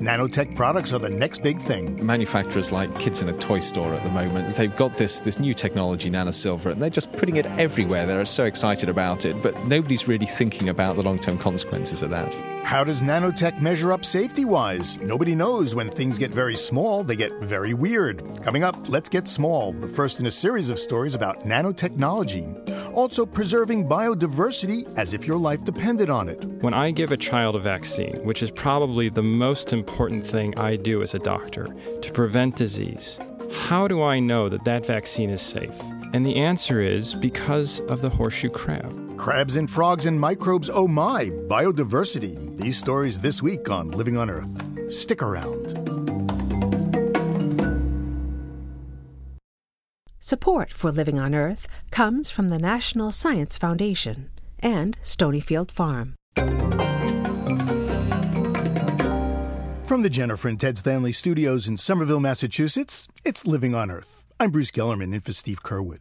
nanotech products are the next big thing. Manufacturers like kids in a toy store at the moment, they've got this, this new technology, nanosilver, and they're just putting it everywhere. They're so excited about it, but nobody's really thinking about the long term consequences of that. How does nanotech measure up safety wise? Nobody knows when things get very small, they get very weird. Coming up, let's get small, the first in a series of stories about nanotechnology. Also, preserving biodiversity as if your life depended on it. When I give a child a vaccine, which is probably the most important thing I do as a doctor to prevent disease, how do I know that that vaccine is safe? And the answer is because of the horseshoe crab. Crabs and frogs and microbes, oh my, biodiversity. These stories this week on Living on Earth. Stick around. Support for Living on Earth comes from the National Science Foundation and Stonyfield Farm. From the Jennifer and Ted Stanley studios in Somerville, Massachusetts, it's Living on Earth. I'm Bruce Gellerman in for Steve Curwood.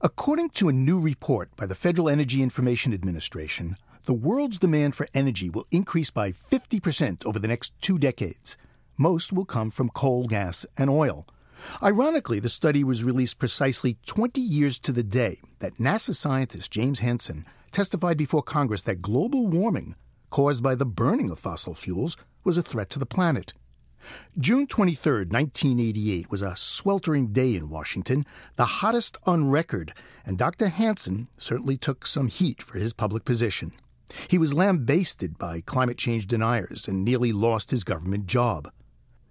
According to a new report by the Federal Energy Information Administration, the world's demand for energy will increase by 50% over the next two decades. Most will come from coal, gas, and oil. Ironically, the study was released precisely 20 years to the day that NASA scientist James Hansen testified before Congress that global warming caused by the burning of fossil fuels was a threat to the planet. June 23, 1988, was a sweltering day in Washington, the hottest on record, and Dr. Hansen certainly took some heat for his public position. He was lambasted by climate change deniers and nearly lost his government job.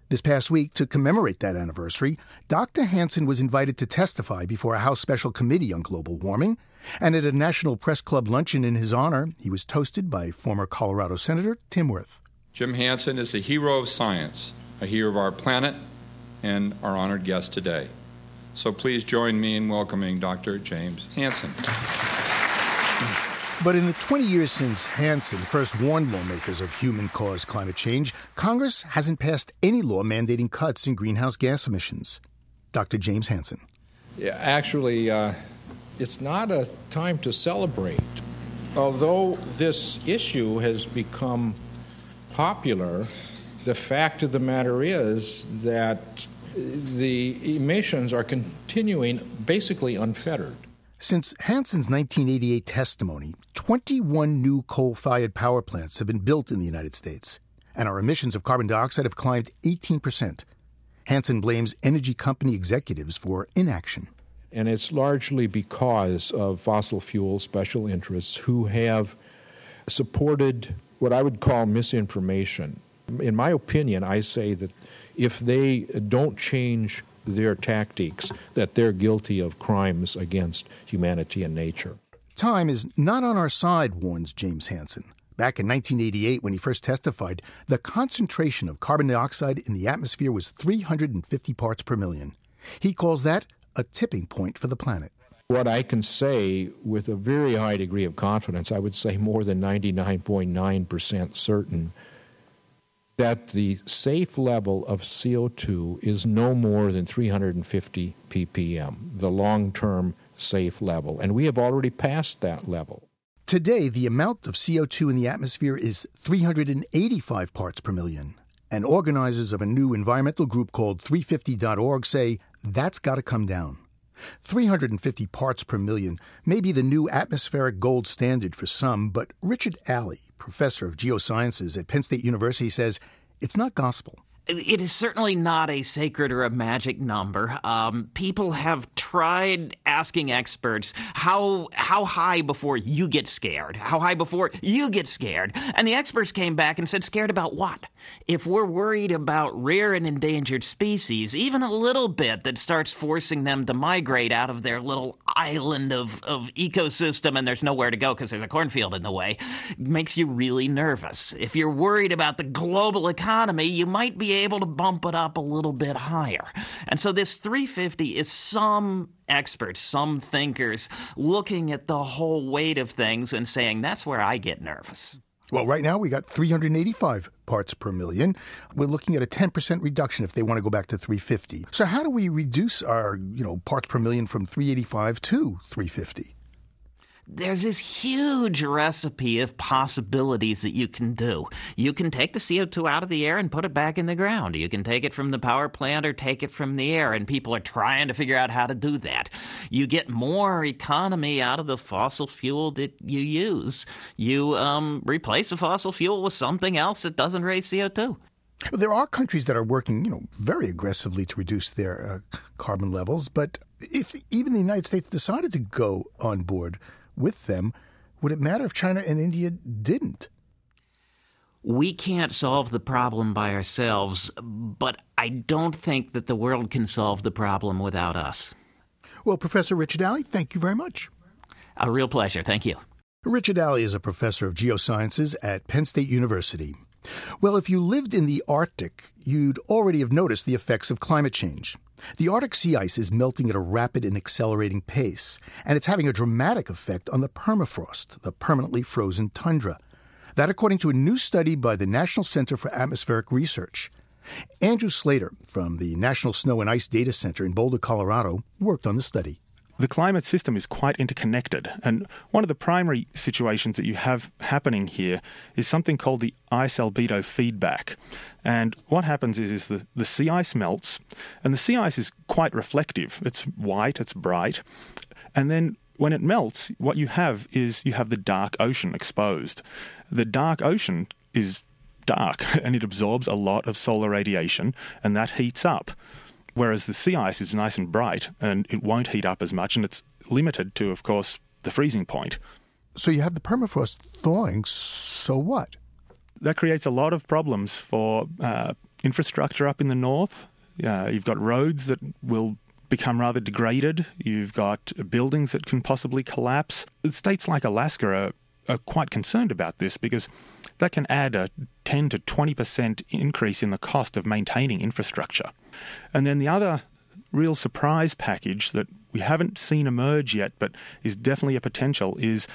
This past week, to commemorate that anniversary, Dr. Hansen was invited to testify before a House Special Committee on Global Warming, and at a National Press Club luncheon in his honor, he was toasted by former Colorado Senator Tim Wirth. Jim Hansen is a hero of science a hero of our planet, and our honored guest today. So please join me in welcoming Dr. James Hansen. But in the 20 years since Hansen first warned lawmakers of human caused climate change, Congress hasn't passed any law mandating cuts in greenhouse gas emissions. Dr. James Hansen. Yeah, actually, uh, it's not a time to celebrate. Although this issue has become popular, the fact of the matter is that the emissions are continuing basically unfettered. Since Hansen's 1988 testimony, 21 new coal fired power plants have been built in the United States, and our emissions of carbon dioxide have climbed 18%. Hansen blames energy company executives for inaction. And it's largely because of fossil fuel special interests who have supported what I would call misinformation in my opinion, I say that if they don't change their tactics, that they're guilty of crimes against humanity and nature. Time is not on our side, warns James Hansen. Back in 1988, when he first testified, the concentration of carbon dioxide in the atmosphere was 350 parts per million. He calls that a tipping point for the planet. What I can say with a very high degree of confidence, I would say more than 99.9% certain, that the safe level of CO2 is no more than 350 ppm, the long term safe level. And we have already passed that level. Today, the amount of CO2 in the atmosphere is 385 parts per million. And organizers of a new environmental group called 350.org say that's got to come down. 350 parts per million may be the new atmospheric gold standard for some, but Richard Alley, professor of geosciences at Penn State University, says it's not gospel it is certainly not a sacred or a magic number. Um, people have tried asking experts how how high before you get scared, how high before you get scared, and the experts came back and said, "Scared about what? If we're worried about rare and endangered species, even a little bit that starts forcing them to migrate out of their little island of of ecosystem, and there's nowhere to go because there's a cornfield in the way, makes you really nervous. If you're worried about the global economy, you might be able to bump it up a little bit higher. And so this 350 is some experts, some thinkers looking at the whole weight of things and saying, that's where I get nervous. Well, right now we got 385 parts per million. We're looking at a 10% reduction if they want to go back to 350. So how do we reduce our, you know, parts per million from 385 to 350? There's this huge recipe of possibilities that you can do. You can take the CO2 out of the air and put it back in the ground. You can take it from the power plant or take it from the air, and people are trying to figure out how to do that. You get more economy out of the fossil fuel that you use. You um, replace the fossil fuel with something else that doesn't raise CO2. There are countries that are working, you know, very aggressively to reduce their uh, carbon levels, but if even the United States decided to go on board with them, would it matter if China and India didn't? We can't solve the problem by ourselves, but I don't think that the world can solve the problem without us. Well, Professor Richard Alley, thank you very much. A real pleasure. Thank you. Richard Alley is a professor of geosciences at Penn State University. Well, if you lived in the Arctic, you'd already have noticed the effects of climate change. The Arctic sea ice is melting at a rapid and accelerating pace, and it's having a dramatic effect on the permafrost, the permanently frozen tundra. That, according to a new study by the National Center for Atmospheric Research. Andrew Slater from the National Snow and Ice Data Center in Boulder, Colorado, worked on the study. The climate system is quite interconnected, and one of the primary situations that you have happening here is something called the ice albedo feedback. And what happens is, is the, the sea ice melts, and the sea ice is quite reflective. It's white, it's bright. And then when it melts, what you have is you have the dark ocean exposed. The dark ocean is dark and it absorbs a lot of solar radiation, and that heats up. Whereas the sea ice is nice and bright and it won't heat up as much, and it's limited to, of course, the freezing point. So you have the permafrost thawing, so what? that creates a lot of problems for uh, infrastructure up in the north. Uh, you've got roads that will become rather degraded. You've got buildings that can possibly collapse. States like Alaska are, are quite concerned about this because that can add a 10 to 20% increase in the cost of maintaining infrastructure. And then the other real surprise package that we haven't seen emerge yet, but is definitely a potential, is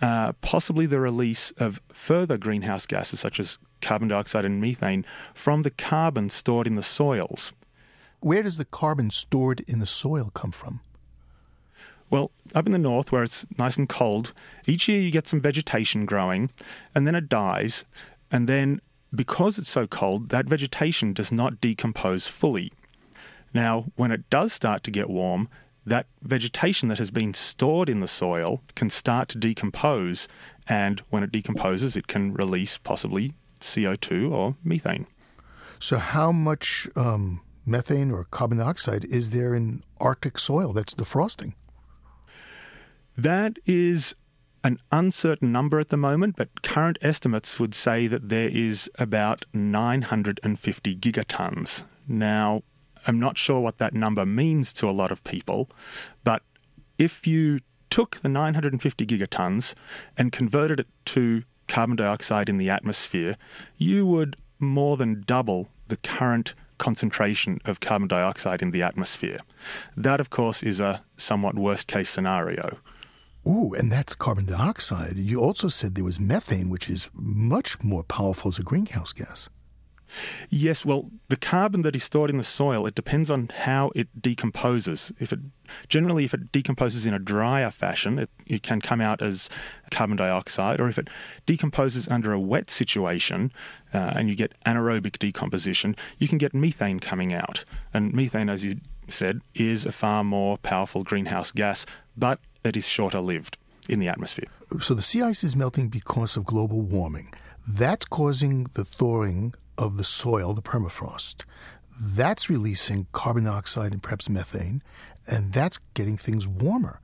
uh, possibly the release of further greenhouse gases such as carbon dioxide and methane from the carbon stored in the soils. Where does the carbon stored in the soil come from? Well, up in the north where it's nice and cold, each year you get some vegetation growing and then it dies. And then, because it's so cold, that vegetation does not decompose fully. Now, when it does start to get warm, that vegetation that has been stored in the soil can start to decompose, and when it decomposes, it can release possibly CO2 or methane. So, how much um, methane or carbon dioxide is there in Arctic soil that's defrosting? That is an uncertain number at the moment, but current estimates would say that there is about 950 gigatons. Now, I'm not sure what that number means to a lot of people, but if you took the 950 gigatons and converted it to carbon dioxide in the atmosphere, you would more than double the current concentration of carbon dioxide in the atmosphere. That, of course, is a somewhat worst case scenario. Ooh, and that's carbon dioxide. You also said there was methane, which is much more powerful as a greenhouse gas. Yes, well, the carbon that is stored in the soil, it depends on how it decomposes. If it generally, if it decomposes in a drier fashion, it, it can come out as carbon dioxide, or if it decomposes under a wet situation uh, and you get anaerobic decomposition, you can get methane coming out. And methane, as you said, is a far more powerful greenhouse gas, but it is shorter lived in the atmosphere. So the sea ice is melting because of global warming. That's causing the thawing of the soil, the permafrost. That's releasing carbon dioxide and perhaps methane, and that's getting things warmer.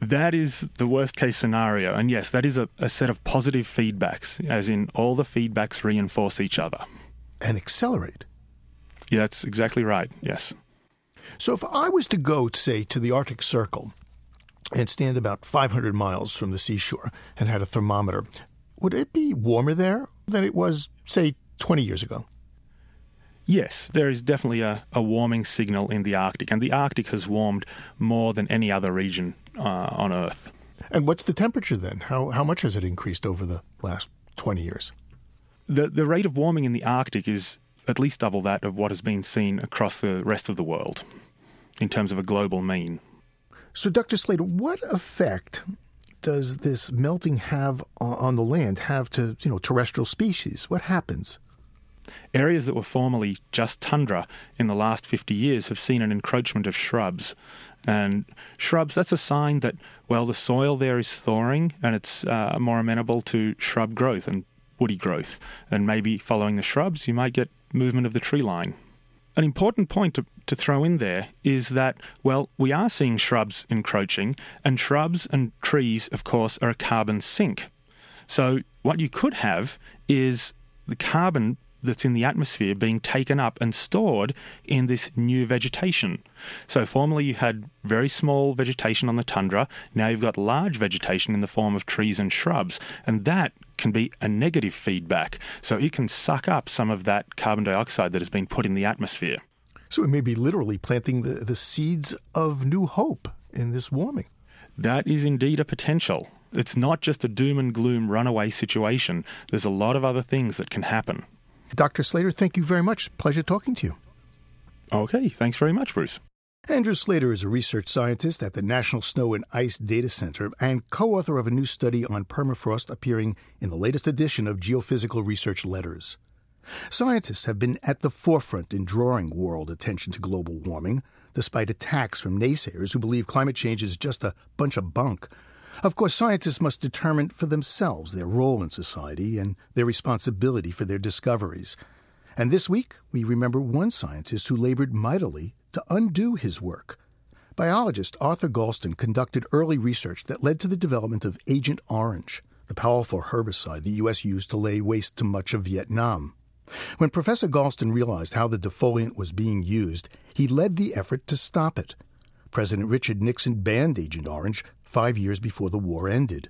That is the worst case scenario. And yes, that is a, a, set of positive feedbacks, as in all the feedbacks reinforce each other. And accelerate. Yeah, that's exactly right, yes. So if I was to go, say, to the Arctic Circle and stand about 500 miles from the seashore and had a thermometer, would it be warmer there than it was, say, 20 years ago? Yes, there is definitely a, a warming signal in the Arctic, and the Arctic has warmed more than any other region uh, on Earth. And what's the temperature then? How, how much has it increased over the last 20 years? The, the rate of warming in the Arctic is at least double that of what has been seen across the rest of the world in terms of a global mean. So, Dr. Slater, what effect does this melting have on the land have to you know terrestrial species? What happens? Areas that were formerly just tundra in the last 50 years have seen an encroachment of shrubs. And shrubs, that's a sign that, well, the soil there is thawing and it's uh, more amenable to shrub growth and woody growth. And maybe following the shrubs, you might get movement of the tree line. An important point to, to throw in there is that, well, we are seeing shrubs encroaching, and shrubs and trees, of course, are a carbon sink. So, what you could have is the carbon that's in the atmosphere being taken up and stored in this new vegetation. So, formerly you had very small vegetation on the tundra, now you've got large vegetation in the form of trees and shrubs, and that can be a negative feedback. So, it can suck up some of that carbon dioxide that has been put in the atmosphere. So, it may be literally planting the, the seeds of new hope in this warming. That is indeed a potential. It's not just a doom and gloom runaway situation. There's a lot of other things that can happen. Dr. Slater, thank you very much. Pleasure talking to you. Okay, thanks very much, Bruce. Andrew Slater is a research scientist at the National Snow and Ice Data Center and co author of a new study on permafrost appearing in the latest edition of Geophysical Research Letters. Scientists have been at the forefront in drawing world attention to global warming, despite attacks from naysayers who believe climate change is just a bunch of bunk of course, scientists must determine for themselves their role in society and their responsibility for their discoveries. And this week, we remember one scientist who labored mightily to undo his work. Biologist Arthur Galston conducted early research that led to the development of Agent Orange, the powerful herbicide the U.S. used to lay waste to much of Vietnam. When Professor Galston realized how the defoliant was being used, he led the effort to stop it. President Richard Nixon banned Agent Orange five years before the war ended.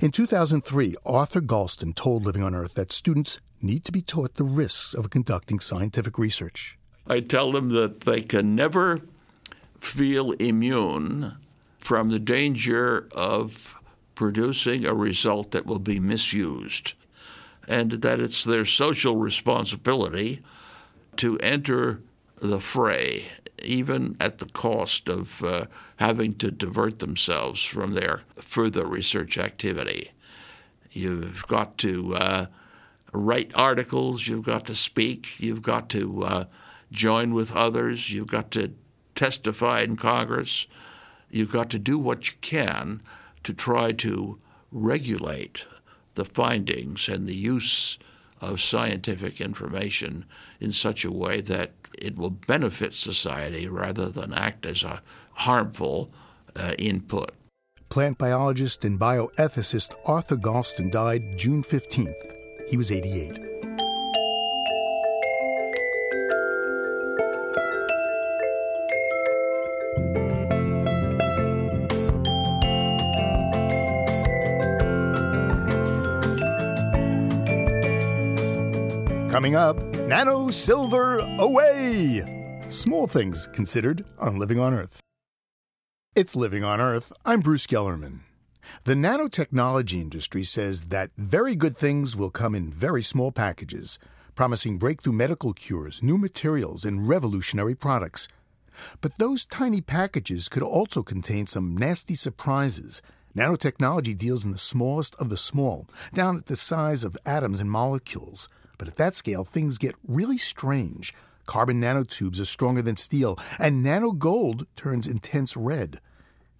In 2003, Arthur Galston told Living on Earth that students need to be taught the risks of conducting scientific research. I tell them that they can never feel immune from the danger of producing a result that will be misused, and that it's their social responsibility to enter the fray even at the cost of uh, having to divert themselves from their further research activity. You've got to uh, write articles, you've got to speak, you've got to uh, join with others, you've got to testify in Congress, you've got to do what you can to try to regulate the findings and the use of scientific information in such a way that it will benefit society rather than act as a harmful uh, input. Plant biologist and bioethicist Arthur Galston died June 15th. He was 88. Coming up, Nano Silver away! Small things considered on Living on Earth. It's Living on Earth. I'm Bruce Gellerman. The nanotechnology industry says that very good things will come in very small packages, promising breakthrough medical cures, new materials, and revolutionary products. But those tiny packages could also contain some nasty surprises. Nanotechnology deals in the smallest of the small, down at the size of atoms and molecules. But at that scale, things get really strange. Carbon nanotubes are stronger than steel, and nano gold turns intense red.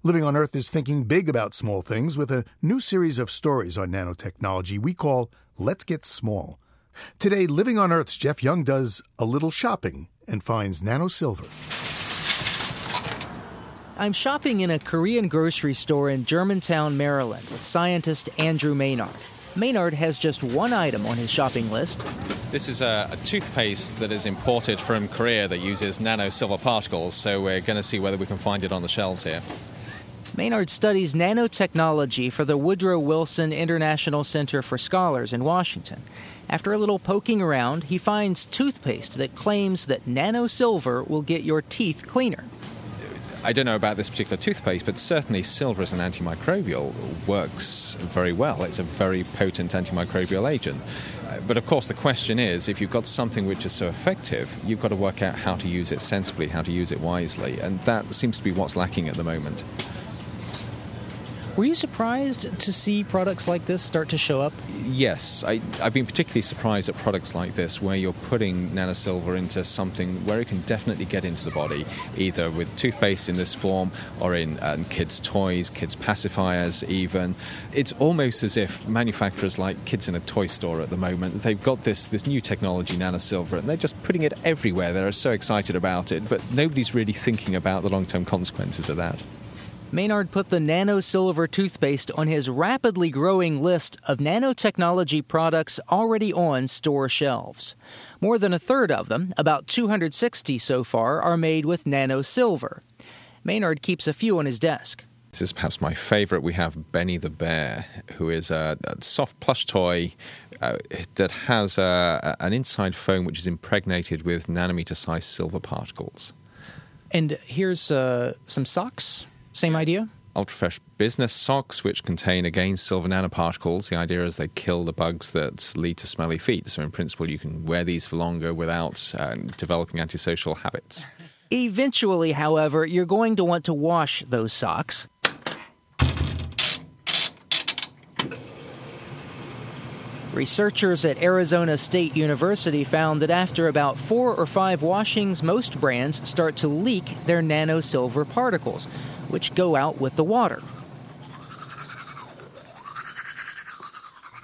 Living on Earth is thinking big about small things with a new series of stories on nanotechnology we call Let's Get Small. Today, Living on Earth's Jeff Young does a little shopping and finds nano silver. I'm shopping in a Korean grocery store in Germantown, Maryland, with scientist Andrew Maynard. Maynard has just one item on his shopping list. This is a, a, toothpaste that is imported from Korea that uses nano silver particles, so we're going to see whether we can find it on the shelves here. Maynard studies nanotechnology for the Woodrow Wilson International Center for Scholars in Washington. After a little poking around, he finds toothpaste that claims that nano silver will get your teeth cleaner. I don't know about this particular toothpaste, but certainly silver as an antimicrobial works very well. It's a very potent antimicrobial agent. Uh, but of course, the question is if you've got something which is so effective, you've got to work out how to use it sensibly, how to use it wisely. And that seems to be what's lacking at the moment. Were you surprised to see products like this start to show up? Yes, I, have been particularly surprised at products like this where you're putting nanosilver into something where it can definitely get into the body, either with toothpaste in this form or in um, kids' toys, kids' pacifiers, even. It's almost as if manufacturers like kids in a toy store at the moment, they've got this, this new technology, nanosilver, and they're just putting it everywhere. They're so excited about it, but nobody's really thinking about the long term consequences of that. Maynard put the Nano Silver toothpaste on his rapidly growing list of nanotechnology products already on store shelves. More than a third of them, about 260 so far, are made with Nano Silver. Maynard keeps a few on his desk. This is perhaps my favorite. We have Benny the Bear, who is a, a soft plush toy uh, that has a, an inside foam which is impregnated with nanometer sized silver particles. And here's uh, some socks same idea? Ultrafresh business socks, which contain again silver nanoparticles. The idea is they kill the bugs that lead to smelly feet. So, in principle, you can wear these for longer without uh, developing antisocial habits. Eventually, however, you're going to want to wash those socks. Researchers at Arizona State University found that after about four or five washings, most brands start to leak their nano silver particles, which go out with the water.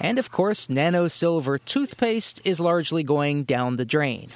And of course, nano silver toothpaste is largely going down the drain.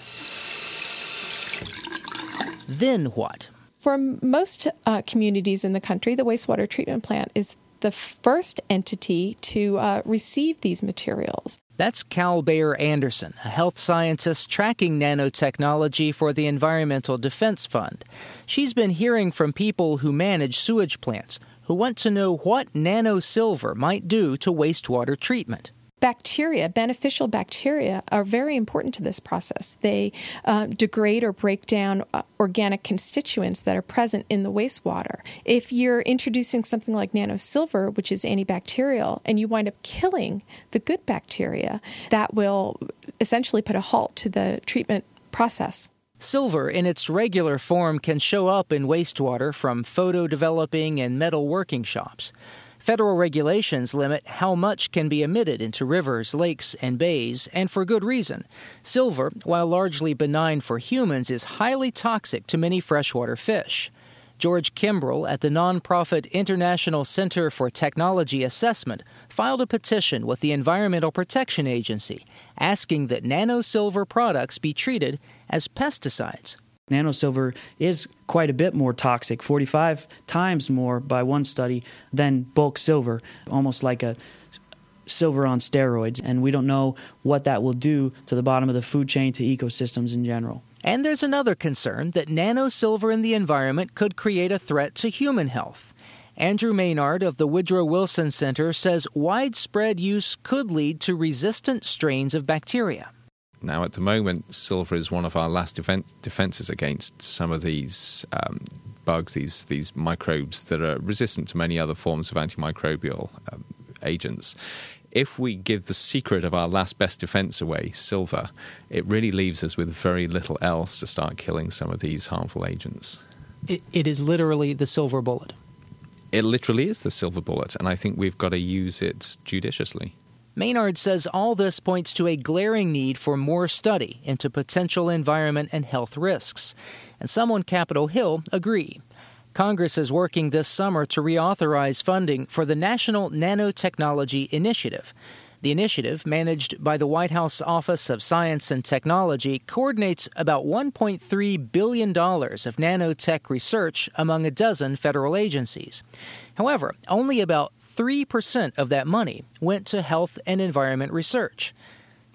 Then what? For most uh, communities in the country, the wastewater treatment plant is the first entity to uh, receive these materials. That's Cal Baier-Anderson, a health scientist tracking nanotechnology for the Environmental Defense Fund. She's been hearing from people who manage sewage plants who want to know what nanosilver might do to wastewater treatment bacteria, beneficial bacteria, are very important to this process. They uh, degrade or break down uh, organic constituents that are present in the wastewater. If you're introducing something like nanosilver, which is antibacterial, and you wind up killing the good bacteria, that will essentially put a halt to the treatment process. Silver in its regular form can show up in wastewater from photo developing and metal working shops. Federal regulations limit how much can be emitted into rivers, lakes, and bays, and for good reason. Silver, while largely benign for humans, is highly toxic to many freshwater fish. George Kimbrell at the nonprofit International Center for Technology Assessment filed a petition with the Environmental Protection Agency asking that nanosilver products be treated as pesticides. Nanosilver is quite a bit more toxic, 45 times more by one study than bulk silver, almost like a silver on steroids. And we don't know what that will do to the bottom of the food chain to ecosystems in general. And there's another concern that nanosilver in the environment could create a threat to human health. Andrew Maynard of the Woodrow Wilson Center says widespread use could lead to resistant strains of bacteria. Now, at the moment, silver is one of our last defenses against some of these um, bugs, these these microbes that are resistant to many other forms of antimicrobial um, agents. If we give the secret of our last best defense away, silver, it really leaves us with very little else to start killing some of these harmful agents. it, it is literally the silver bullet. It literally is the silver bullet, and I think we've got to use it judiciously. Maynard says all this points to a glaring need for more study into potential environment and health risks. And some on Capitol Hill agree. Congress is working this summer to reauthorize funding for the National Nanotechnology Initiative. The initiative, managed by the White House Office of Science and Technology, coordinates about $1.3 billion of nanotech research among a dozen federal agencies. However, only about 3% of that money went to health and environment research.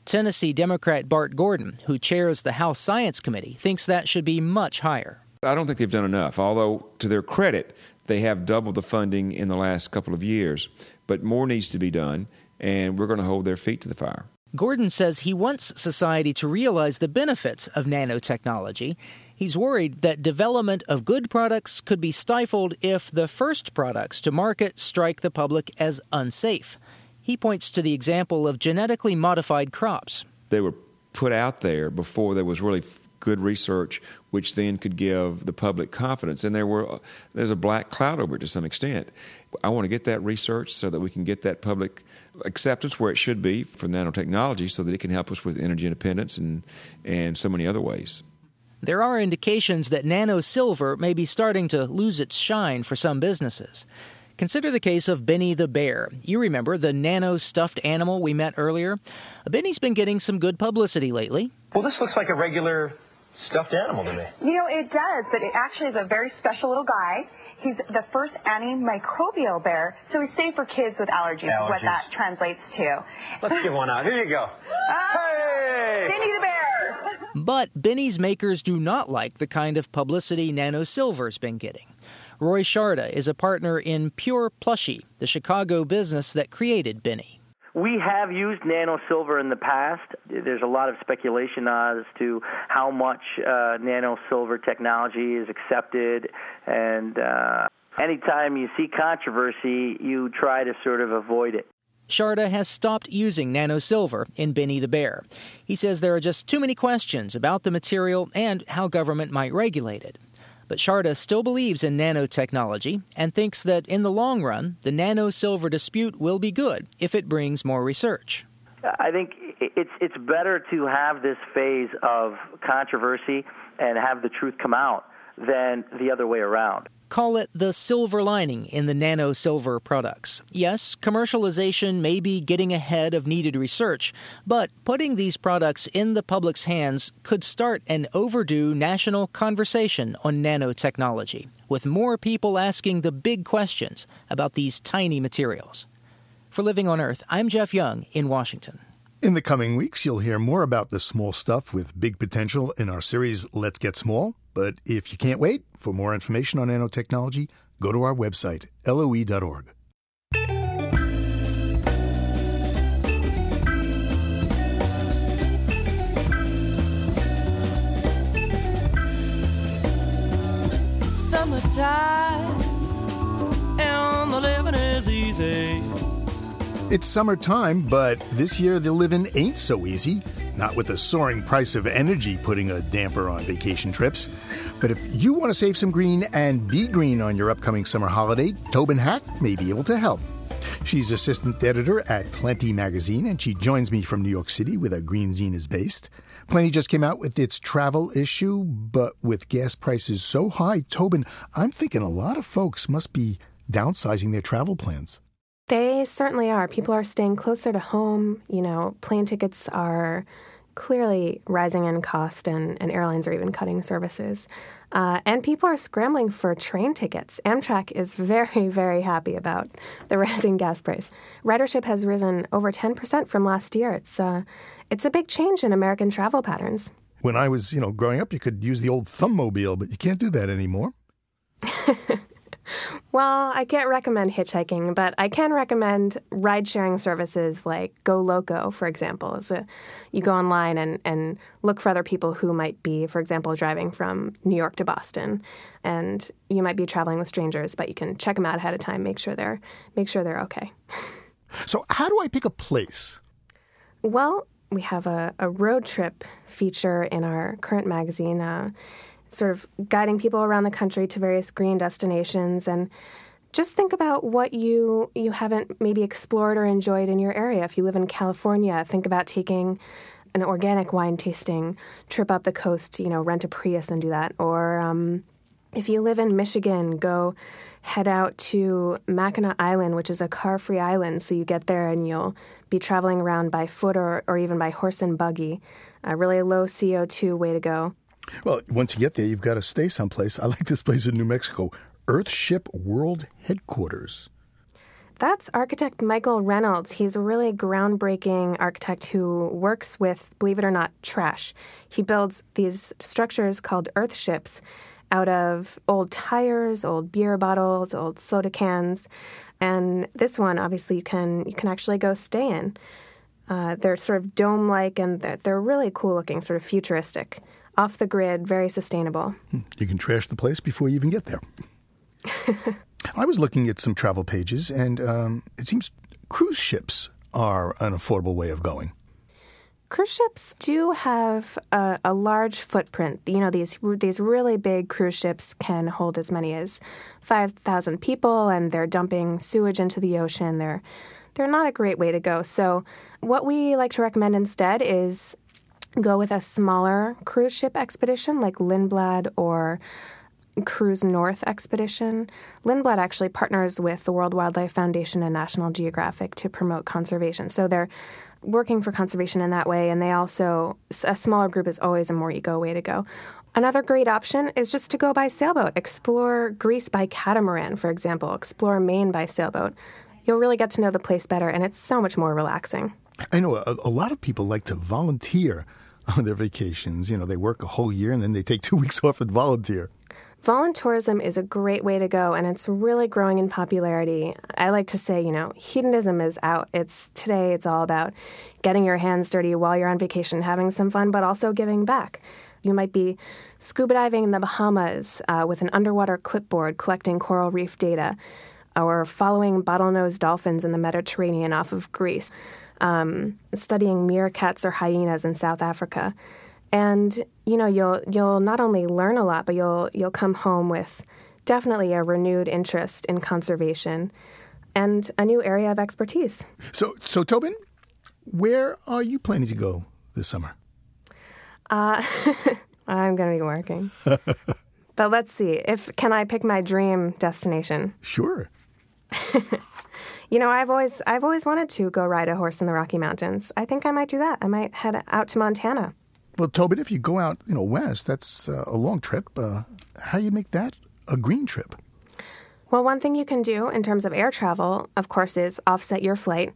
Tennessee Democrat Bart Gordon, who chairs the House Science Committee, thinks that should be much higher. I don't think they've done enough, although, to their credit, they have doubled the funding in the last couple of years. But more needs to be done, and we're going to hold their feet to the fire. Gordon says he wants society to realize the benefits of nanotechnology. He's worried that development of good products could be stifled if the first products to market strike the public as unsafe. He points to the example of genetically modified crops. They were put out there before there was really good research, which then could give the public confidence. And there were there's a black cloud over it to some extent. I want to get that research so that we can get that public acceptance where it should be for nanotechnology, so that it can help us with energy independence and and so many other ways. There are indications that nano silver may be starting to lose its shine for some businesses. Consider the case of Benny the bear. You remember the nano stuffed animal we met earlier? Benny's been getting some good publicity lately. Well, this looks like a regular stuffed animal to me. You know, it does, but it actually is a very special little guy. He's the first antimicrobial bear, so he's safe for kids with allergies, allergies. what that translates to. Let's give one out. Here you go. Ah, hey! Benny the bear! But Benny's makers do not like the kind of publicity Nano Silver's been getting. Roy Sharda is a partner in Pure Plushie, the Chicago business that created Benny. We have used nano silver in the past. There's a lot of speculation as to how much uh, nano silver technology is accepted, and uh, anytime you see controversy, you try to sort of avoid it. Sharda has stopped using nano silver in Benny the Bear. He says there are just too many questions about the material and how government might regulate it. But Sharda still believes in nanotechnology and thinks that in the long run, the nano silver dispute will be good if it brings more research. I think it's it's better to have this phase of controversy and have the truth come out than the other way around. Call it the silver lining in the nano silver products. Yes, commercialization may be getting ahead of needed research, but putting these products in the public's hands could start an overdue national conversation on nanotechnology, with more people asking the big questions about these tiny materials. For Living on Earth, I'm Jeff Young in Washington. In the coming weeks, you'll hear more about the small stuff with big potential in our series Let's Get Small. But if you can't wait for more information on nanotechnology, go to our website, loe.org. Summertime, and the living is easy. It's summertime, but this year the living ain't so easy. Not with the soaring price of energy putting a damper on vacation trips. But if you want to save some green and be green on your upcoming summer holiday, Tobin Hack may be able to help. She's assistant editor at Plenty magazine, and she joins me from New York City, where the Green Zine is based. Plenty just came out with its travel issue, but with gas prices so high, Tobin, I'm thinking a lot of folks must be downsizing their travel plans. They certainly are. People are staying closer to home. You know, plane tickets are clearly rising in cost, and, and airlines are even cutting services. Uh, and people are scrambling for train tickets. Amtrak is very, very happy about the rising gas price. Ridership has risen over 10% from last year. It's, uh, it's a big change in American travel patterns. When I was, you know, growing up, you could use the old thumb mobile, but you can't do that anymore. Well, I can't recommend hitchhiking, but I can recommend ride sharing services like Go Loco, for example. So you go online and, and look for other people who might be, for example, driving from New York to Boston. And you might be traveling with strangers, but you can check them out ahead of time, make sure they're make sure they're okay. so how do I pick a place? Well, we have a, a road trip feature in our current magazine. Uh, sort of guiding people around the country to various green destinations and just think about what you you haven't maybe explored or enjoyed in your area. If you live in California, think about taking an organic wine tasting trip up the coast. You know, rent a Prius and do that. Or um, if you live in Michigan, go head out to Mackinac Island, which is a car-free island. So you get there and you'll be traveling around by foot or, or even by horse and buggy. A really low CO2 way to go. Well, once you get there, you've got to stay someplace. I like this place in New Mexico, Earthship World Headquarters. That's architect Michael Reynolds. He's a really groundbreaking architect who works with, believe it or not, trash. He builds these structures called earthships out of old tires, old beer bottles, old soda cans. And this one, obviously, you can you can actually go stay in. Uh, they're sort of dome like and they're, they're really cool looking, sort of futuristic, off the grid, very sustainable. Hmm. You can trash the place before you even get there. I was looking at some travel pages, and um, it seems cruise ships are an affordable way of going. Cruise ships do have a, a, large footprint. You know, these these really big cruise ships can hold as many as five thousand people, and they're dumping sewage into the ocean. They're they're not a great way to go. So, what we like to recommend instead is go with a smaller cruise ship expedition like Lindblad or Cruise North expedition. Lindblad actually partners with the World Wildlife Foundation and National Geographic to promote conservation. So they're working for conservation in that way, and they also, a smaller group is always a more eco way to go. Another great option is just to go by sailboat. Explore Greece by catamaran, for example. Explore Maine by sailboat. You'll really get to know the place better, and it's so much more relaxing. I know a, a lot of people like to volunteer on their vacations. You know, they work a whole year and then they take two weeks off and volunteer. Voluntourism is a great way to go and it's really growing in popularity. I like to say, you know, hedonism is out. It's today it's all about getting your hands dirty while you're on vacation, having some fun, but also giving back. You might be scuba diving in the Bahamas uh, with an underwater clipboard collecting coral reef data, or following bottlenose dolphins in the Mediterranean off of Greece, um, studying meerkats or hyenas in South Africa. And you know you'll you'll not only learn a lot but you'll you'll come home with definitely a renewed interest in conservation and a new area of expertise. So so tobin where are you planning to go this summer? Uh, i'm going to be working. But let's see if can i pick my dream destination? Sure you know i've always i've always wanted to go ride a horse in the rocky mountains i think i might do that i might head out to montana well, Tobin, if you go out, you know, west, that's uh, a long trip. Uh, how do you make that a green trip? Well, one thing you can do in terms of air travel, of course, is offset your flight.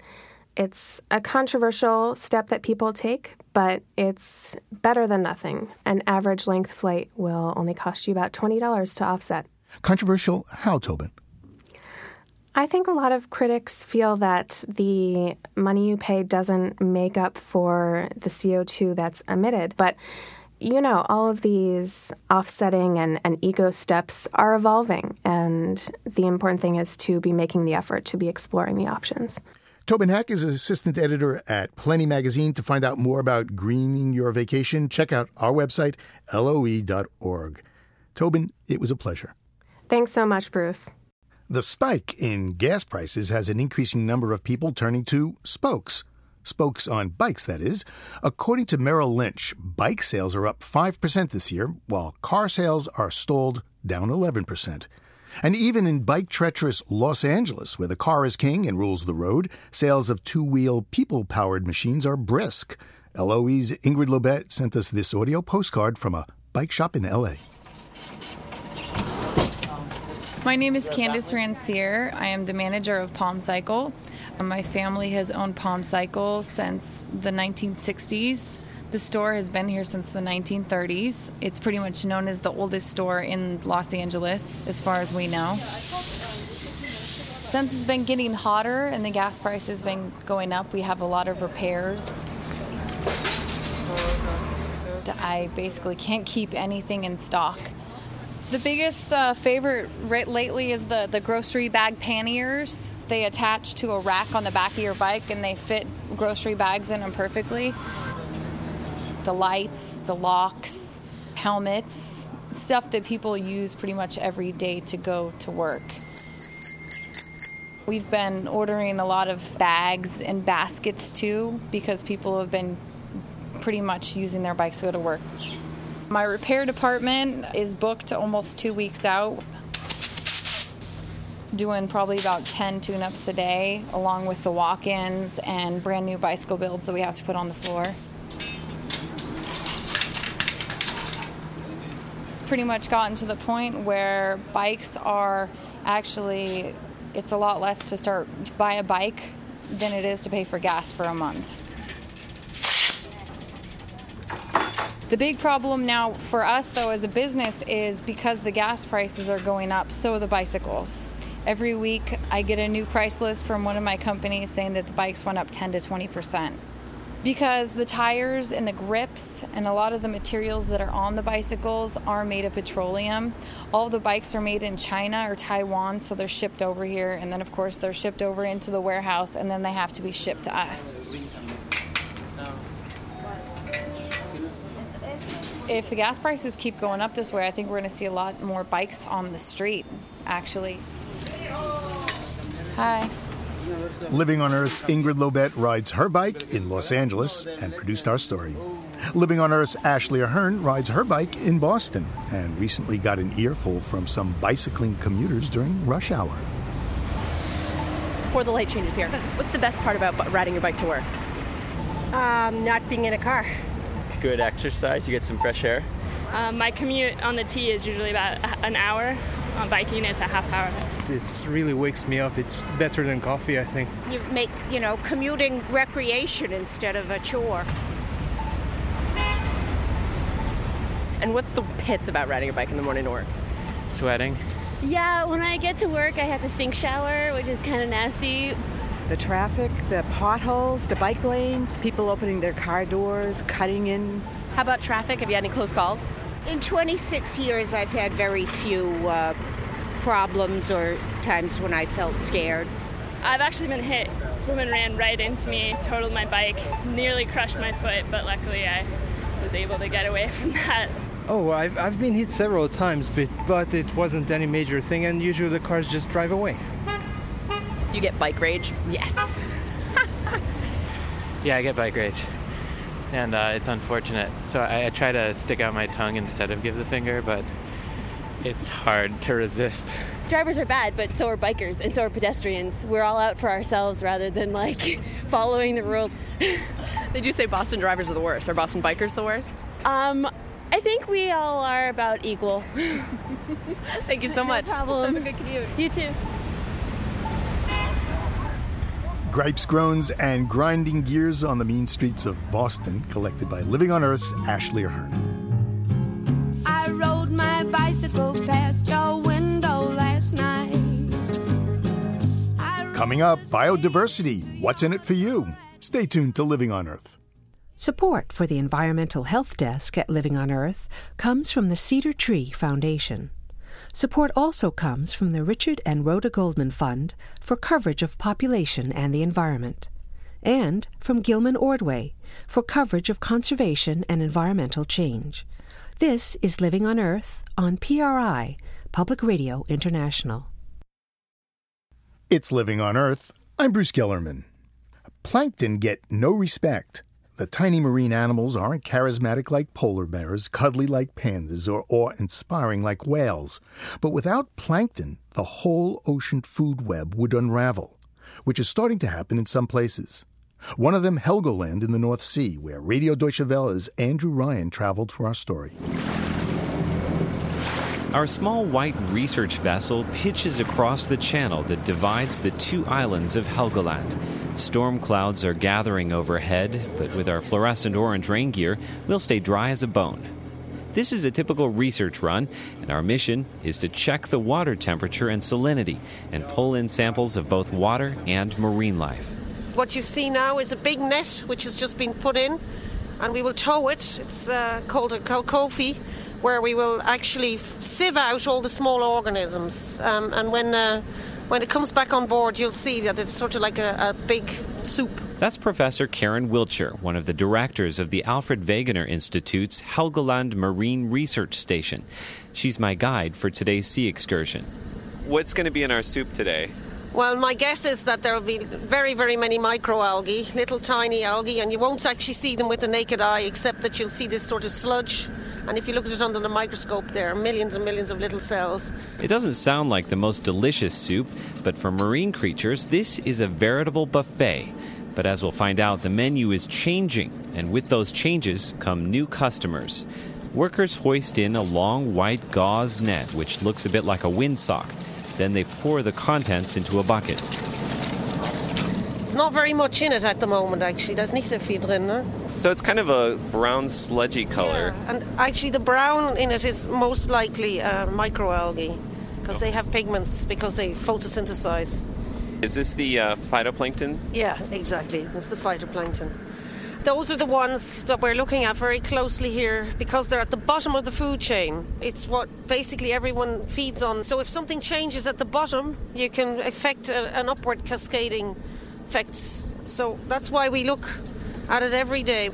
It's a controversial step that people take, but it's better than nothing. An average length flight will only cost you about $20 to offset. Controversial how, Tobin? I think a lot of critics feel that the money you pay doesn't make up for the CO2 that's emitted. But you know, all of these offsetting and, and eco steps are evolving, and the important thing is to be making the effort to be exploring the options. Tobin Hack is an assistant editor at Plenty Magazine. To find out more about greening your vacation, check out our website, loe.org. Tobin, it was a pleasure. Thanks so much, Bruce. The spike in gas prices has an increasing number of people turning to spokes. Spokes on bikes, that is. According to Merrill Lynch, bike sales are up 5% this year, while car sales are stalled down 11%. And even in bike treacherous Los Angeles, where the car is king and rules the road, sales of two wheel people powered machines are brisk. LOE's Ingrid Lobet sent us this audio postcard from a bike shop in LA. My name is Candice Rancier. I am the manager of Palm Cycle. Um, my family has owned Palm Cycle since the 1960s. The store has been here since the 1930s. It's pretty much known as the oldest store in Los Angeles, as far as we know. Since it's been getting hotter and the gas price has been going up, we have a lot of repairs. I basically can't keep anything in stock. The biggest uh, favorite lately is the, the grocery bag panniers. They attach to a rack on the back of your bike and they fit grocery bags in them perfectly. The lights, the locks, helmets, stuff that people use pretty much every day to go to work. We've been ordering a lot of bags and baskets too because people have been pretty much using their bikes to go to work. My repair department is booked almost two weeks out, doing probably about 10 tune ups a day, along with the walk ins and brand new bicycle builds that we have to put on the floor. It's pretty much gotten to the point where bikes are actually, it's a lot less to start buy a bike than it is to pay for gas for a month. The big problem now for us, though, as a business, is because the gas prices are going up, so are the bicycles. Every week, I get a new price list from one of my companies saying that the bikes went up 10 to 20 percent. because the tires and the grips and a lot of the materials that are on the bicycles are made of petroleum. All the bikes are made in China or Taiwan, so they're shipped over here, and then, of course, they're shipped over into the warehouse, and then they have to be shipped to us. If the gas prices keep going up this way, I think we're going to see a lot more bikes on the street, actually. Hi. Living on Earth's Ingrid Lobet rides her bike in Los Angeles and produced our story. Living on Earth's Ashley Ahern rides her bike in Boston and recently got an earful from some bicycling commuters during rush hour. Before the light changes here, what's the best part about riding your bike to work? Um, not being in a car. Good exercise, you get some fresh air. Um, my commute on the T is usually about an hour. On biking, it's a half hour. It really wakes me up. It's better than coffee, I think. You make, you know, commuting recreation instead of a chore. And what's the pits about riding a bike in the morning to work? Sweating. Yeah, when I get to work, I have to sink shower, which is kind of nasty. The traffic, the potholes, the bike lanes, people opening their car doors, cutting in. How about traffic? Have you had any close calls? In 26 years, I've had very few uh, problems or times when I felt scared. I've actually been hit. This woman ran right into me, totaled my bike, nearly crushed my foot, but luckily I was able to get away from that. Oh, I've, I've been hit several times, but, but it wasn't any major thing, and usually the cars just drive away. You get bike rage? Yes. Yeah, I get bike rage. And uh, it's unfortunate. So I, I try to stick out my tongue instead of give the finger, but it's hard to resist. Drivers are bad, but so are bikers and so are pedestrians. We're all out for ourselves rather than like following the rules. Did you say Boston drivers are the worst? Are Boston bikers the worst? Um, I think we all are about equal. Thank you so much. No problem. Have a good commute. You too. Gripes, groans, and grinding gears on the mean streets of Boston, collected by Living on Earth's Ashley Ahern. I rode my bicycle past your window last night. Coming up, biodiversity. What's in it for you? Stay tuned to Living on Earth. Support for the Environmental Health Desk at Living on Earth comes from the Cedar Tree Foundation. Support also comes from the Richard and Rhoda Goldman Fund for coverage of population and the environment, and from Gilman Ordway for coverage of conservation and environmental change. This is Living on Earth on PRI, Public Radio International. It's Living on Earth. I'm Bruce Gellerman. Plankton get no respect. The tiny marine animals aren't charismatic like polar bears, cuddly like pandas, or awe-inspiring like whales. But without plankton, the whole ocean food web would unravel, which is starting to happen in some places. One of them, Helgoland in the North Sea, where Radio Deutsche Welle's Andrew Ryan traveled for our story. Our small white research vessel pitches across the channel that divides the two islands of Helgoland. Storm clouds are gathering overhead, but with our fluorescent orange rain gear, we'll stay dry as a bone. This is a typical research run, and our mission is to check the water temperature and salinity and pull in samples of both water and marine life. What you see now is a big net which has just been put in, and we will tow it. It's uh, called a Kofi, where we will actually sieve out all the small organisms. Um, and when uh, when it comes back on board, you'll see that it's sort of like a, a big soup. That's Professor Karen Wiltshire, one of the directors of the Alfred Wegener Institute's Helgoland Marine Research Station. She's my guide for today's sea excursion. What's going to be in our soup today? Well, my guess is that there will be very, very many microalgae, little tiny algae, and you won't actually see them with the naked eye, except that you'll see this sort of sludge. And if you look at it under the microscope, there are millions and millions of little cells. It doesn't sound like the most delicious soup, but for marine creatures, this is a veritable buffet. But as we'll find out, the menu is changing, and with those changes come new customers. Workers hoist in a long white gauze net, which looks a bit like a windsock. Then they pour the contents into a bucket. There's not very much in it at the moment, actually. There's nicht so viel drin, no? So it's kind of a brown, sludgy color. Yeah. And actually, the brown in it is most likely uh, microalgae because they have pigments because they photosynthesize. Is this the uh, phytoplankton? Yeah, exactly. That's the phytoplankton. Those are the ones that we're looking at very closely here because they're at the bottom of the food chain. It's what basically everyone feeds on. So if something changes at the bottom, you can affect a, an upward cascading effects. So that's why we look at it every day.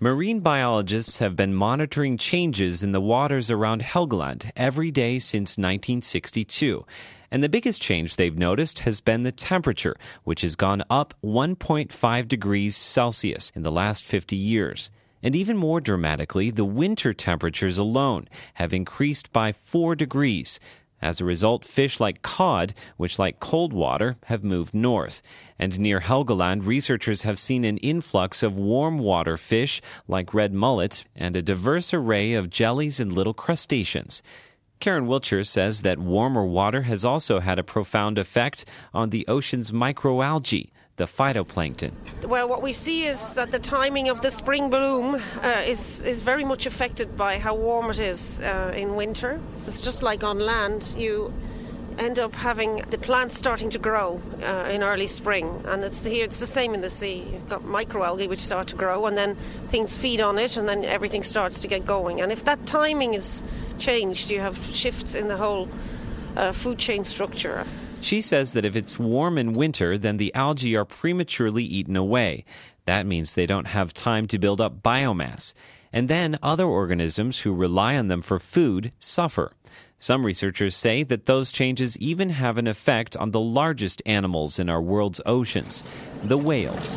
Marine biologists have been monitoring changes in the waters around Helgoland every day since 1962. And the biggest change they've noticed has been the temperature, which has gone up 1.5 degrees Celsius in the last 50 years. And even more dramatically, the winter temperatures alone have increased by 4 degrees. As a result, fish like cod, which like cold water, have moved north. And near Helgoland, researchers have seen an influx of warm water fish like red mullet and a diverse array of jellies and little crustaceans. Karen Wiltshire says that warmer water has also had a profound effect on the ocean's microalgae, the phytoplankton. Well, what we see is that the timing of the spring bloom uh, is, is very much affected by how warm it is uh, in winter. It's just like on land, you end up having the plants starting to grow uh, in early spring, and it's here. It's the same in the sea. You've got microalgae which start to grow, and then things feed on it, and then everything starts to get going. And if that timing is changed, you have shifts in the whole uh, food chain structure. She says that if it's warm in winter, then the algae are prematurely eaten away. That means they don't have time to build up biomass. And then other organisms who rely on them for food suffer. Some researchers say that those changes even have an effect on the largest animals in our world's oceans, the whales.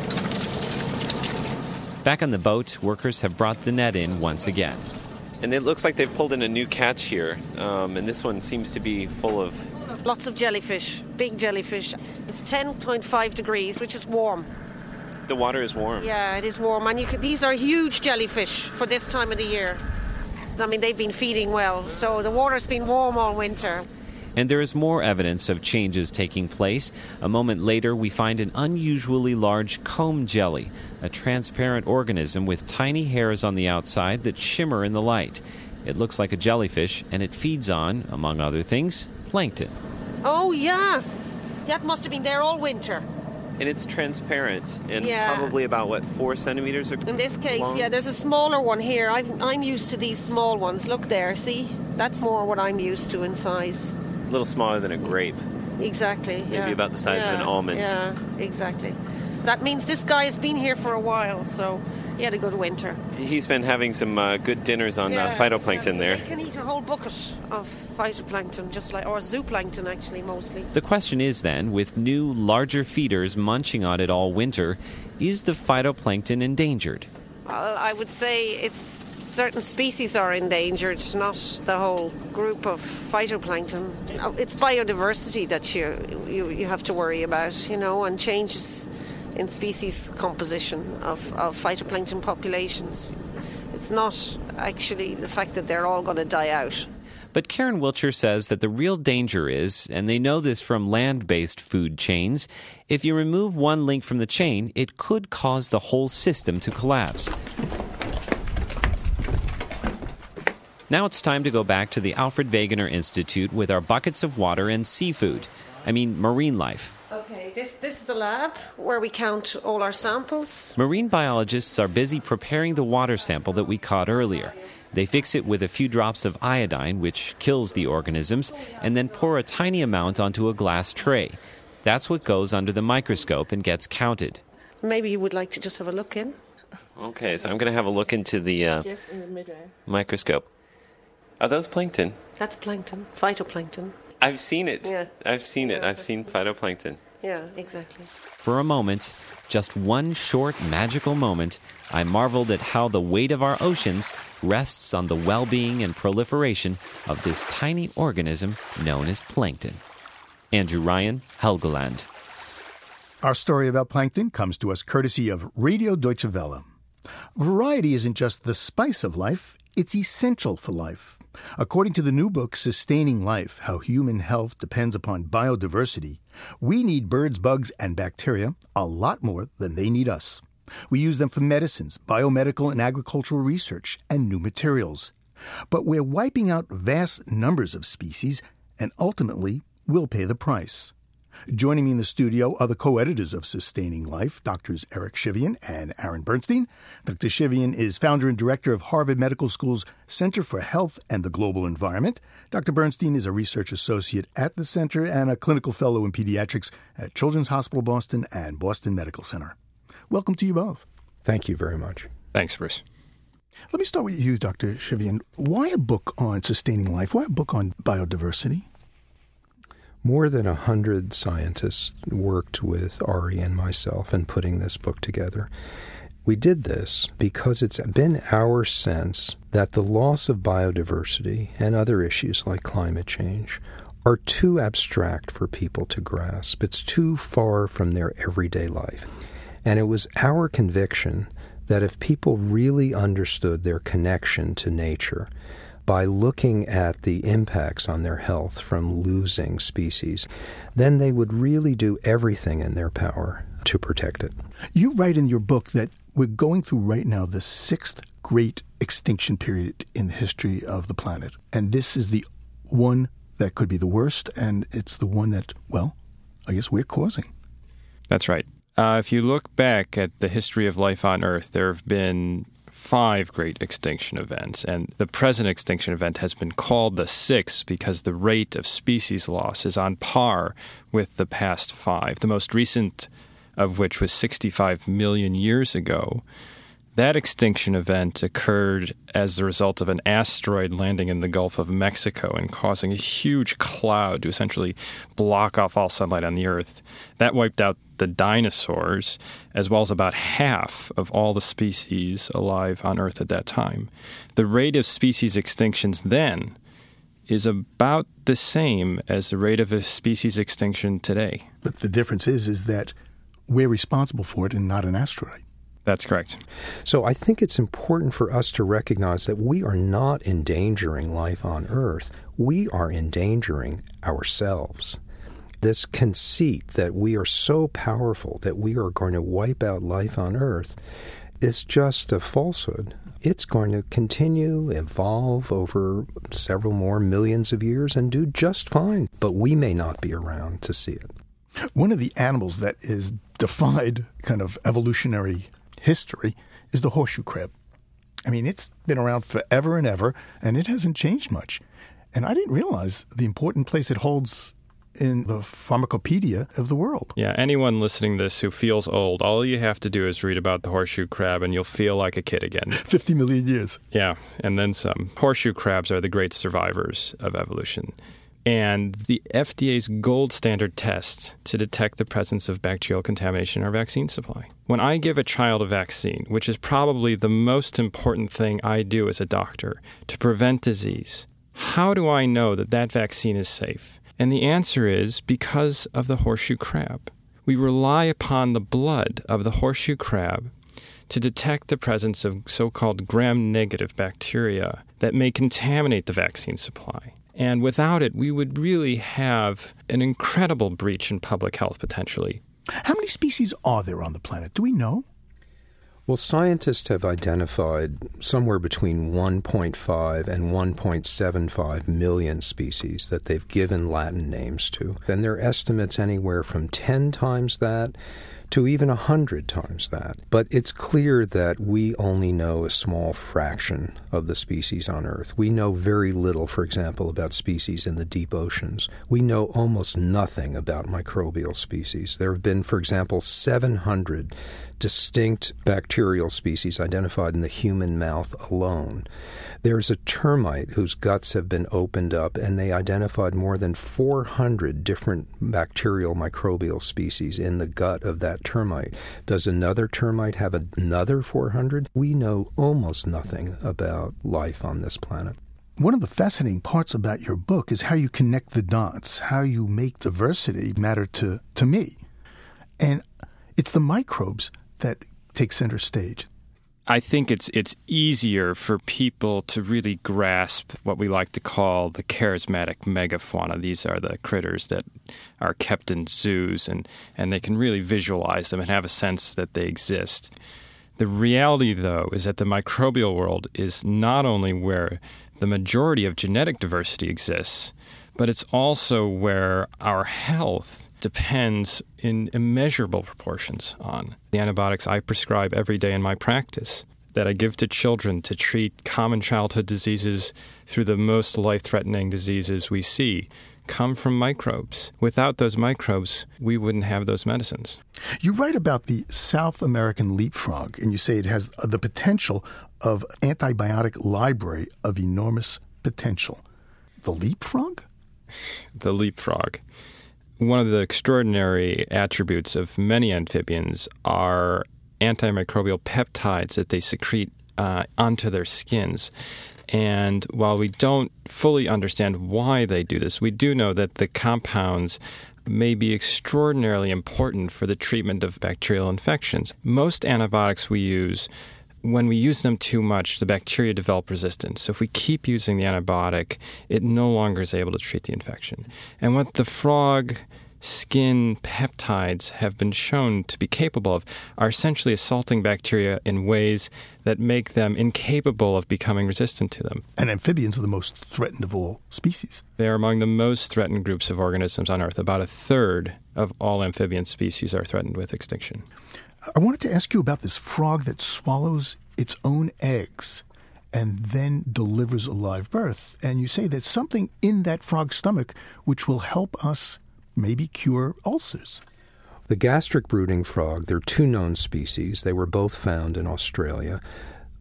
Back on the boat, workers have brought the net in once again. And it looks like they've pulled in a new catch here, um, and this one seems to be full of. Lots of jellyfish, big jellyfish. It's 10.5 degrees, which is warm. The water is warm. Yeah, it is warm, and can, these are huge jellyfish for this time of the year. I mean, they've been feeding well, so the water's been warm all winter. And there is more evidence of changes taking place. A moment later, we find an unusually large comb jelly, a transparent organism with tiny hairs on the outside that shimmer in the light. It looks like a jellyfish, and it feeds on, among other things, plankton. Oh, yeah. That must have been there all winter and it's transparent and yeah. probably about what four centimeters or in this case long? yeah there's a smaller one here i am used to these small ones look there see that's more what i'm used to in size a little smaller than a grape exactly maybe yeah. about the size yeah. of an almond yeah exactly that means this guy has been here for a while so he had a good winter. He's been having some uh, good dinners on uh, yeah, uh, phytoplankton there. They can eat a whole bucket of phytoplankton, just like or zooplankton actually mostly. The question is then, with new larger feeders munching on it all winter, is the phytoplankton endangered? Well, I would say it's certain species are endangered, not the whole group of phytoplankton. It's biodiversity that you, you, you have to worry about, you know, and changes in species composition of, of phytoplankton populations. It's not actually the fact that they're all going to die out. But Karen Wiltshire says that the real danger is, and they know this from land based food chains, if you remove one link from the chain, it could cause the whole system to collapse. Now it's time to go back to the Alfred Wegener Institute with our buckets of water and seafood. I mean, marine life. This, this is the lab where we count all our samples. Marine biologists are busy preparing the water sample that we caught earlier. They fix it with a few drops of iodine, which kills the organisms, and then pour a tiny amount onto a glass tray. That's what goes under the microscope and gets counted. Maybe you would like to just have a look in. Okay, so I'm going to have a look into the, uh, just in the microscope. Are those plankton? That's plankton, phytoplankton. I've seen it. Yeah. I've seen it. I've seen phytoplankton. Yeah, exactly. For a moment, just one short magical moment, I marveled at how the weight of our oceans rests on the well being and proliferation of this tiny organism known as plankton. Andrew Ryan, Helgoland. Our story about plankton comes to us courtesy of Radio Deutsche Welle. Variety isn't just the spice of life, it's essential for life. According to the new book, Sustaining Life How Human Health Depends Upon Biodiversity, we need birds, bugs, and bacteria a lot more than they need us. We use them for medicines, biomedical and agricultural research, and new materials. But we're wiping out vast numbers of species, and ultimately, we'll pay the price. Joining me in the studio are the co editors of Sustaining Life, Doctors Eric Chivian and Aaron Bernstein. Dr. Chivian is founder and director of Harvard Medical School's Center for Health and the Global Environment. Dr. Bernstein is a research associate at the center and a clinical fellow in pediatrics at Children's Hospital Boston and Boston Medical Center. Welcome to you both. Thank you very much. Thanks, Bruce. Let me start with you, Dr. Chivian. Why a book on sustaining life? Why a book on biodiversity? More than a hundred scientists worked with Ari and myself in putting this book together. We did this because it's been our sense that the loss of biodiversity and other issues like climate change are too abstract for people to grasp. It's too far from their everyday life. And it was our conviction that if people really understood their connection to nature, by looking at the impacts on their health from losing species, then they would really do everything in their power to protect it. You write in your book that we're going through right now the sixth great extinction period in the history of the planet. And this is the one that could be the worst, and it's the one that, well, I guess we're causing. That's right. Uh, if you look back at the history of life on Earth, there have been five great extinction events, and the present extinction event has been called the sixth because the rate of species loss is on par with the past five. The most recent of which was 65 million years ago. That extinction event occurred as the result of an asteroid landing in the Gulf of Mexico and causing a huge cloud to essentially block off all sunlight on the Earth. That wiped out the dinosaurs, as well as about half of all the species alive on Earth at that time. The rate of species extinctions then is about the same as the rate of a species extinction today. But the difference is is that we're responsible for it and not an asteroid. That's correct. So I think it's important for us to recognize that we are not endangering life on Earth. We are endangering ourselves. This conceit that we are so powerful that we are going to wipe out life on Earth is just a falsehood. It's going to continue, evolve over several more millions of years and do just fine, but we may not be around to see it. One of the animals that is defied kind of evolutionary history is the horseshoe crab. I mean, it's been around forever and ever, and it hasn't changed much. And I didn't realize the important place it holds in the pharmacopoeia of the world. Yeah, anyone listening to this who feels old, all you have to do is read about the horseshoe crab and you'll feel like a kid again. 50 million years. Yeah, and then some. Horseshoe crabs are the great survivors of evolution and the FDA's gold standard test to detect the presence of bacterial contamination in our vaccine supply. When I give a child a vaccine, which is probably the most important thing I do as a doctor to prevent disease, how do I know that that vaccine is safe? And the answer is because of the horseshoe crab. We rely upon the blood of the horseshoe crab to detect the presence of so called gram negative bacteria that may contaminate the vaccine supply. And without it, we would really have an incredible breach in public health potentially. How many species are there on the planet? Do we know? Well, scientists have identified somewhere between 1.5 and 1.75 million species that they've given Latin names to. And their estimates anywhere from 10 times that to even a hundred times that. But it's clear that we only know a small fraction of the species on Earth. We know very little, for example, about species in the deep oceans. We know almost nothing about microbial species. There have been, for example, 700 distinct bacterial species identified in the human mouth alone. There's a termite whose guts have been opened up, and they identified more than 400 different bacterial microbial species in the gut of that termite. Does another termite have another 400? We know almost nothing about life on this planet. One of the fascinating parts about your book is how you connect the dots, how you make diversity matter to, to me. And it's the microbes that take center stage. I think it's it's easier for people to really grasp what we like to call the charismatic megafauna. These are the critters that are kept in zoos and, and they can really visualize them and have a sense that they exist. The reality though is that the microbial world is not only where the majority of genetic diversity exists, but it's also where our health depends in immeasurable proportions on the antibiotics I prescribe every day in my practice that I give to children to treat common childhood diseases through the most life threatening diseases we see come from microbes. Without those microbes, we wouldn't have those medicines. You write about the South American leaf frog, and you say it has uh, the potential of antibiotic library of enormous potential. The leaf frog? The leaf frog. One of the extraordinary attributes of many amphibians are antimicrobial peptides that they secrete uh, onto their skins. And while we don't fully understand why they do this, we do know that the compounds may be extraordinarily important for the treatment of bacterial infections. Most antibiotics we use, when we use them too much, the bacteria develop resistance. So if we keep using the antibiotic, it no longer is able to treat the infection. And what the frog skin peptides have been shown to be capable of are essentially assaulting bacteria in ways that make them incapable of becoming resistant to them. And amphibians are the most threatened of all species. They are among the most threatened groups of organisms on Earth. About a third of all amphibian species are threatened with extinction. I wanted to ask you about this frog that swallows its own eggs and then delivers a live birth. And you say there's something in that frog's stomach which will help us maybe cure ulcers. The gastric brooding frog, there are two known species. They were both found in Australia.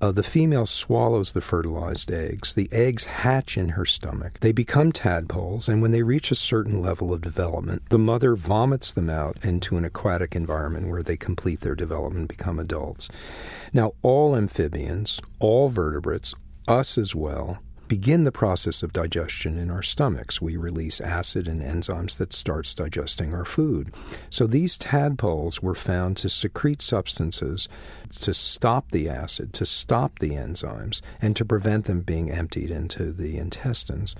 Uh, the female swallows the fertilized eggs. The eggs hatch in her stomach. They become tadpoles, and when they reach a certain level of development, the mother vomits them out into an aquatic environment where they complete their development and become adults. Now, all amphibians, all vertebrates, us as well, begin the process of digestion in our stomachs. We release acid and enzymes that starts digesting our food. So these tadpoles were found to secrete substances to stop the acid, to stop the enzymes, and to prevent them being emptied into the intestines.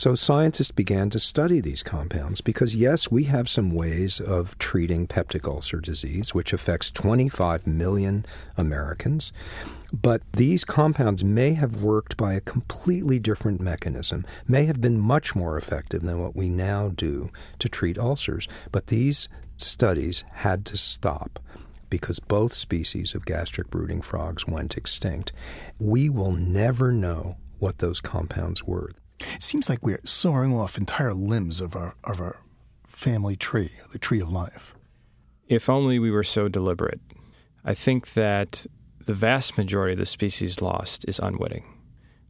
So scientists began to study these compounds because, yes, we have some ways of treating peptic ulcer disease, which affects 25 million Americans. But these compounds may have worked by a completely different mechanism, may have been much more effective than what we now do to treat ulcers. But these studies had to stop because both species of gastric brooding frogs went extinct. We will never know what those compounds were. It seems like we're sawing off entire limbs of our of our family tree, the tree of life. If only we were so deliberate. I think that the vast majority of the species lost is unwitting.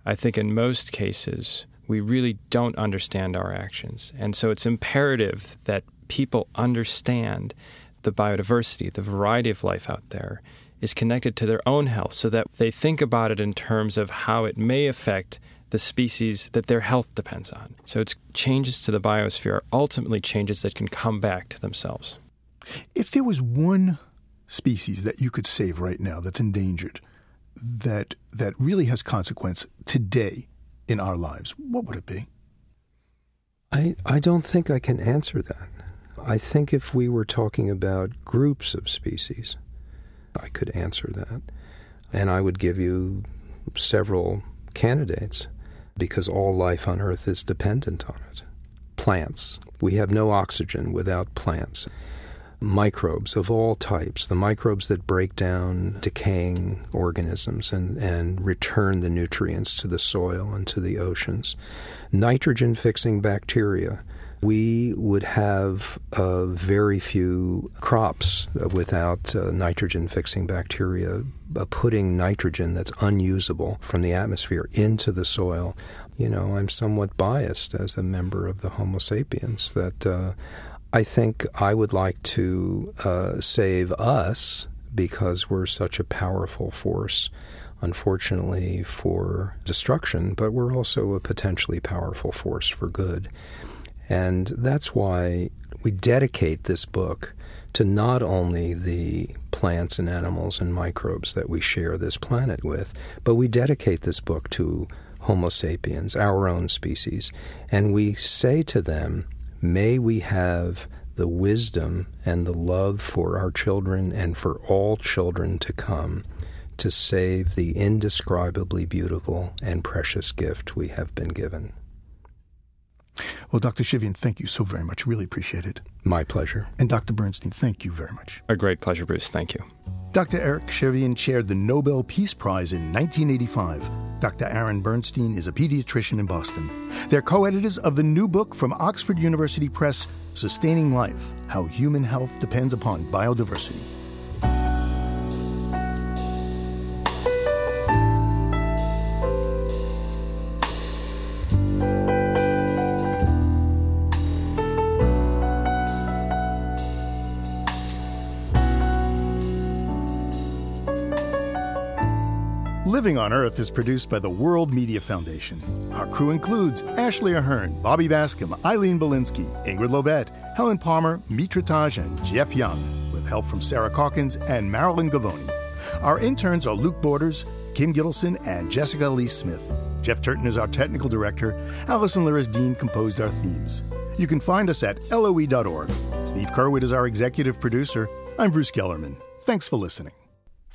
I think in most cases, we really don't understand our actions. And so it's imperative that people understand the biodiversity, the variety of life out there is connected to their own health so that they think about it in terms of how it may affect the species that their health depends on. So it's changes to the biosphere, are ultimately changes that can come back to themselves. If there was one species that you could save right now that's endangered that that really has consequence today in our lives, what would it be? I I don't think I can answer that. I think if we were talking about groups of species, I could answer that. And I would give you several candidates because all life on earth is dependent on it. Plants. We have no oxygen without plants microbes of all types, the microbes that break down decaying organisms and, and return the nutrients to the soil and to the oceans, nitrogen fixing bacteria. We would have uh, very few crops without uh, nitrogen fixing bacteria uh, putting nitrogen that's unusable from the atmosphere into the soil. You know, I'm somewhat biased as a member of the Homo sapiens that uh, I think I would like to uh, save us because we're such a powerful force, unfortunately, for destruction, but we're also a potentially powerful force for good. And that's why we dedicate this book to not only the plants and animals and microbes that we share this planet with, but we dedicate this book to Homo sapiens, our own species, and we say to them, May we have the wisdom and the love for our children and for all children to come to save the indescribably beautiful and precious gift we have been given. Well, Dr. Chivian, thank you so very much. Really appreciate it. My pleasure. And Dr. Bernstein, thank you very much. A great pleasure, Bruce. Thank you. Dr. Eric Chivian chaired the Nobel Peace Prize in 1985. Dr. Aaron Bernstein is a pediatrician in Boston. They're co editors of the new book from Oxford University Press, Sustaining Life How Human Health Depends Upon Biodiversity. Living on Earth is produced by the World Media Foundation. Our crew includes Ashley Ahern, Bobby Bascom, Eileen Bolinsky, Ingrid Lobet, Helen Palmer, Mitra Taj, and Jeff Young, with help from Sarah Calkins and Marilyn Gavoni. Our interns are Luke Borders, Kim Gittleson, and Jessica Lee Smith. Jeff Turton is our technical director. Allison Lirish Dean composed our themes. You can find us at loe.org. Steve Curwood is our executive producer. I'm Bruce Gellerman. Thanks for listening.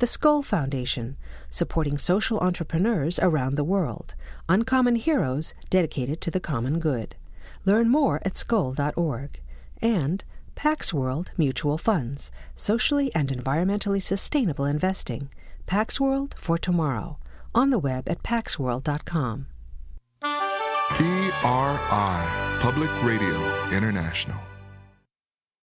the Skoll Foundation, supporting social entrepreneurs around the world, uncommon heroes dedicated to the common good. Learn more at skoll.org. And Pax World Mutual Funds, socially and environmentally sustainable investing. Pax World for tomorrow. On the web at paxworld.com. PRI, Public Radio International.